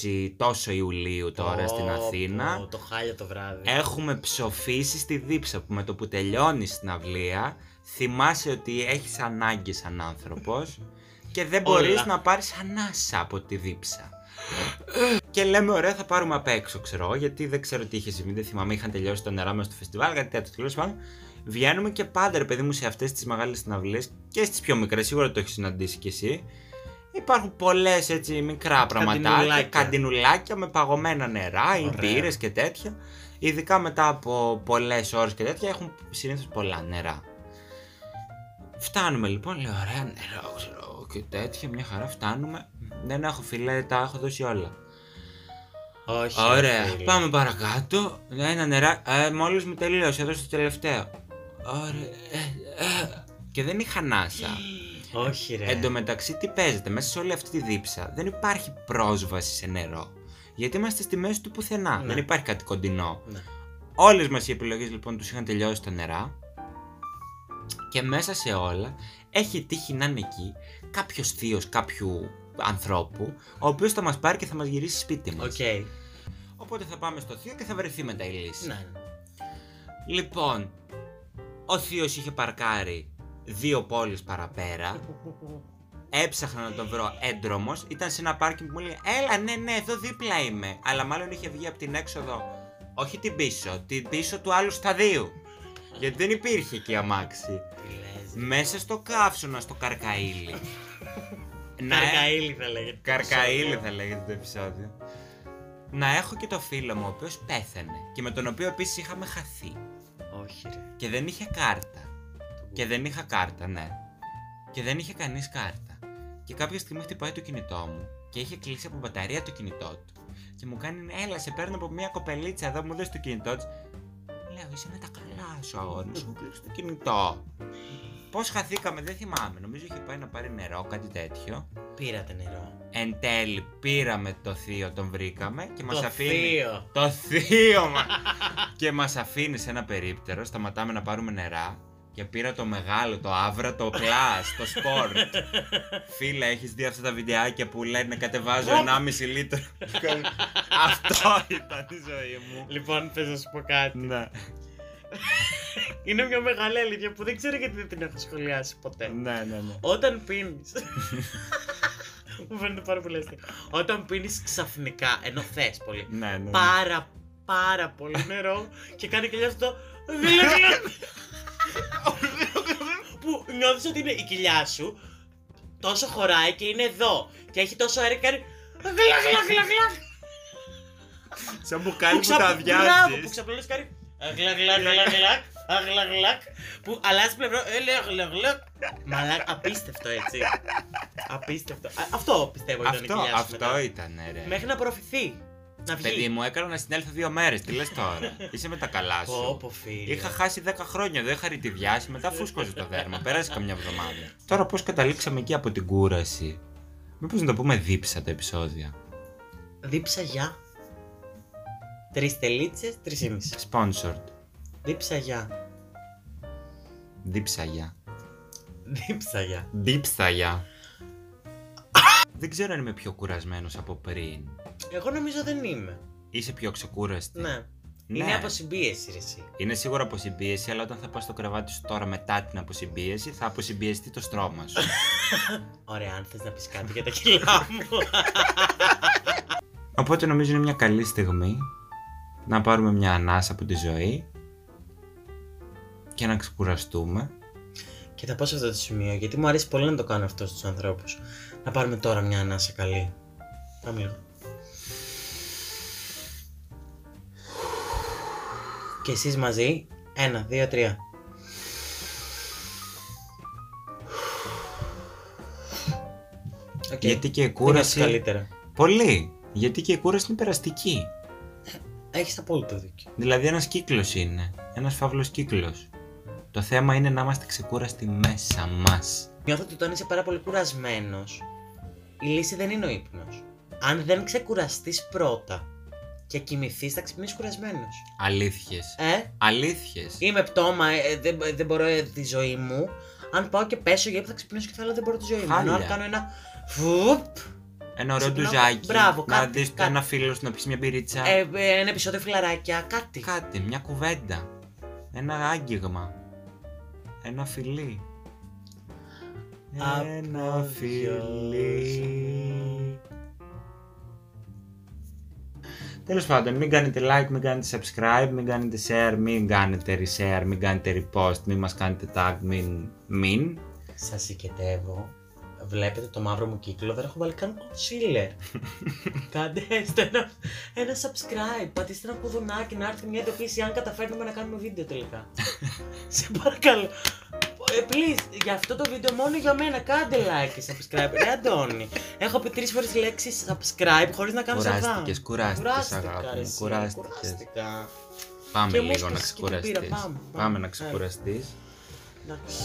20 τόσο Ιουλίου τώρα στην Πω, Αθήνα. πω, Το χάλια το βράδυ. Έχουμε ψοφήσει στη δίψα που με το που τελειώνει την αυλία θυμάσαι ότι έχεις ανάγκη σαν άνθρωπος και δεν Όλα. μπορείς να πάρεις ανάσα από τη δίψα. και λέμε ωραία θα πάρουμε απ' έξω ξέρω εγώ, γιατί δεν ξέρω τι είχε συμβεί, δεν θυμάμαι είχαν τελειώσει το νερά μέσα στο φεστιβάλ, κάτι τέτοιο τέλος πάντων. Βγαίνουμε και πάντα ρε παιδί μου σε αυτές τις μεγάλες συναυλίες και στις πιο μικρές, σίγουρα το έχεις συναντήσει κι εσύ. Υπάρχουν πολλές έτσι μικρά πραγματάκια, Καντινουλάκια. καντινουλάκια με παγωμένα νερά ή Ωραία. μπύρες και τέτοια. Ειδικά μετά από πολλές ώρες και τέτοια έχουν συνήθως πολλά νερά. Φτάνουμε λοιπόν, λέω ωραία νερό ξέρω εγώ, και τέτοια, μια χαρά φτάνουμε. Δεν έχω φιλέ, τα έχω δώσει όλα. Όχι. Ωραία, φίλε. πάμε παρακάτω. Ένα νερά, ε, μόλις μου τελείωσε, έδωσε το τελευταίο. Ωραία, ε, ε, και δεν είχα νάσα. Όχι, ρε. Εν τω μεταξύ, τι παίζεται, μέσα σε όλη αυτή τη δίψα δεν υπάρχει πρόσβαση σε νερό. Γιατί είμαστε στη μέση του πουθενά. Ναι. Δεν υπάρχει κάτι κοντινό. Ναι. Όλες μας οι επιλογές λοιπόν τους είχαν τελειώσει τα νερά και μέσα σε όλα έχει τύχει να είναι εκεί κάποιος θείος κάποιου ανθρώπου ο οποίος θα μας πάρει και θα μας γυρίσει σπίτι μας. Οκ. Οπότε θα πάμε στο θείο και θα βρεθεί μετά η λύση. Ναι. Λοιπόν, ο θείος είχε παρκάρει δύο πόλεις παραπέρα. Έψαχνα να τον βρω έντρομος. Ήταν σε ένα πάρκινγκ που μου λέει Έλα, ναι, ναι, εδώ δίπλα είμαι. Αλλά μάλλον είχε βγει από την έξοδο, όχι την πίσω, την πίσω του άλλου σταδίου. Γιατί δεν υπήρχε εκεί αμάξι. Τι λες. ρε. Μέσα στο καύσωνα, στο καρκαίλι. να, Καρκαΐλι θα λέγεται. Καρκαίλι θα λέγεται το επεισόδιο. Να έχω και το φίλο μου, ο οποίος πέθανε και με τον οποίο επίσης είχαμε χαθεί. Όχι, ρε. Και δεν είχε κάρτα. Και δεν είχα κάρτα, ναι. Και δεν είχε κανείς κάρτα. Και κάποια στιγμή χτυπάει το κινητό μου και είχε κλείσει από μπαταρία το κινητό του. Και μου κάνει, έλα, σε παίρνω από μια κοπελίτσα εδώ, μου δώσει το κινητό της. Λέω, είσαι με τα καλά σου, αγόρι μου, σου μου κλείσει το κινητό. Πώς χαθήκαμε, δεν θυμάμαι. Νομίζω είχε πάει να πάρει νερό, κάτι τέτοιο. Πήρατε νερό. Εν τέλει πήραμε το θείο, τον βρήκαμε και μας Το αφήνει. θείο. Το θείο μας! και μας αφήνει σε ένα περίπτερο, σταματάμε να πάρουμε νερά και πήρα το μεγάλο, το άβρα, το plus, το sport. Φίλε, έχεις δει αυτά τα βιντεάκια που λένε κατεβάζω 1,5 λίτρο. Αυτό ήταν η ζωή μου. Λοιπόν, θες να σου πω κάτι. Ναι, Είναι μια μεγάλη αλήθεια που δεν ξέρω γιατί δεν την έχω σχολιάσει ποτέ. ναι, ναι. ναι. Όταν πίνει. Μου φαίνεται πάρα πολύ αστείο. Όταν πίνεις ξαφνικά, ενώ θες πολύ, Ναι, ναι, ναι. πάρα πάρα πολύ νερό και κάνει κοιλιά σου το. γλυκ, γλυκ. που νιώθεις ότι είναι η κοιλιά σου τόσο χωράει και είναι εδώ και έχει τόσο αέρα και κάνει. γλυκ, γλυκ, γλυκ, γλυκ. Σαν μπουκάλι που ξα- τα Μπράβο, που αδειάζεις. ξαπλώνεις κάνει. Γλακ, γλακ, γλακ, γλακ, γλακ, γλακ, Που αλλάζει πλευρό. ε, λέει, γλακ, γλακ. Μαλάκα, απίστευτο έτσι. Απίστευτο. Α, Αυτό πιστεύω ήταν η Αυτό, κοιλιά σου αυτό μετά. ήταν, ρε. Μέχρι να απορροφηθεί. Να βγει. Παιδί μου, έκανα να συνέλθω δύο μέρες, τι λες τώρα; Είσαι με τα καλά σου. Πω, πω, φίλε. Είχα χάσει 10 χρόνια, δεν είχα ρητιδιάσει, μετά φούσκωσε το δέρμα. Πέρασε καμιά εβδομάδα. Τώρα πώς καταλήξαμε εκεί από την κούραση; Μήπως να το πούμε δίψα τα επεισόδια; Δίψα για; Τρεις τελίτσες, τρεις ή μισή. Sponsored. Δίψα για. Δίψα για. Δίψα για. Δίψα για. δεν ξέρω αν είμαι πιο κουρασμένος από πριν. Εγώ νομίζω δεν είμαι. Είσαι πιο ξεκούραστη. Ναι. Ναι. Είναι αποσυμπίεση, ρε, εσύ. Είναι σίγουρα αποσυμπίεση, αλλά όταν θα πας στο κρεβάτι σου τώρα μετά την αποσυμπίεση, θα αποσυμπιεστεί το στρώμα σου. Ωραία, αν θες να πεις κάτι για τα κιλά μου. Οπότε νομίζω είναι μια καλή στιγμή να πάρουμε μια ανάσα από τη ζωή και να ξεκουραστούμε. και θα πω σε αυτό το σημείο, γιατί μου αρέσει πολύ να το κάνω αυτό στους ανθρώπους. Να πάρουμε τώρα μια ανάσα καλή. Πάμε λίγο. Και εσείς μαζί. Ένα, δύο, τρία. Οκ. Γιατί και η Δεν νιώθεις κούραση. καλύτερα. Πολύ. Γιατί και η κούραση είναι περαστική. Έχεις απόλυτο δίκιο. Δηλαδή ένας κύκλος είναι. Ένας φαύλος κύκλος. Το θέμα είναι να είμαστε ξεκούραστοι μέσα μας. Νιώθω ότι όταν είσαι πάρα πολύ κουρασμένος, η λύση δεν είναι ο ύπνος. Αν δεν ξεκουραστείς πρώτα και κοιμηθείς, θα ξυπνήσεις κουρασμένος. Αλήθειες. Ε, Αλήθειες. είμαι πτώμα, ε, δεν, δεν μπορώ ε, τη ζωή μου. Αν πάω και πέσω για ύπνο, θα ξυπνήσω και θα λέω δεν μπορώ τη ζωή μου. Χάλια. Ενώ αν κάνω ένα φουπ, Ένα ωραίο Ξυπνάω. ντουζάκι. Μπράβο, να κάτι, δεις το κάτι. ένα φίλο σου να πεις μια μπυρίτσα. ε, ε, ένα επεισόδιο φιλαράκια, κάτι. Κάτι, μια κουβέντα. Ένα άγγιγμα. Ένα φιλί. Ένα φιλί. Τέλος πάντων, μην κάνετε like, μην κάνετε subscribe, μην κάνετε share, μην κάνετε reshare, μην κάνετε repost, μην μας κάνετε tag, μην... μην. Σας συγκετεύω. Βλέπετε το μαύρο μου κύκλο, δεν έχω βάλει καν concealer. Κάντε έστω ένα, ένα subscribe, πατήστε ένα κουδουνάκι να έρθει μια ειδοποίηση αν καταφέρνουμε να κάνουμε βίντεο τελικά. Σε παρακαλώ. Ε, please, για αυτό το βίντεο μόνο για μένα κάντε like και subscribe. Ρε Αντώνη, έχω πει τρεις φορές τη λέξη subscribe χωρίς να κάνω σαβά. Κουράστηκες, κουράστηκες αγάπη ρε μου, εσύ, κουράστηκες. κουράστηκα. Πάμε Και μου λίγο να έσκασε και την πύρα, ξεκουραστείς. πάμε, Πάμε πάμε. να ξεκουραστείς. Εντάξει.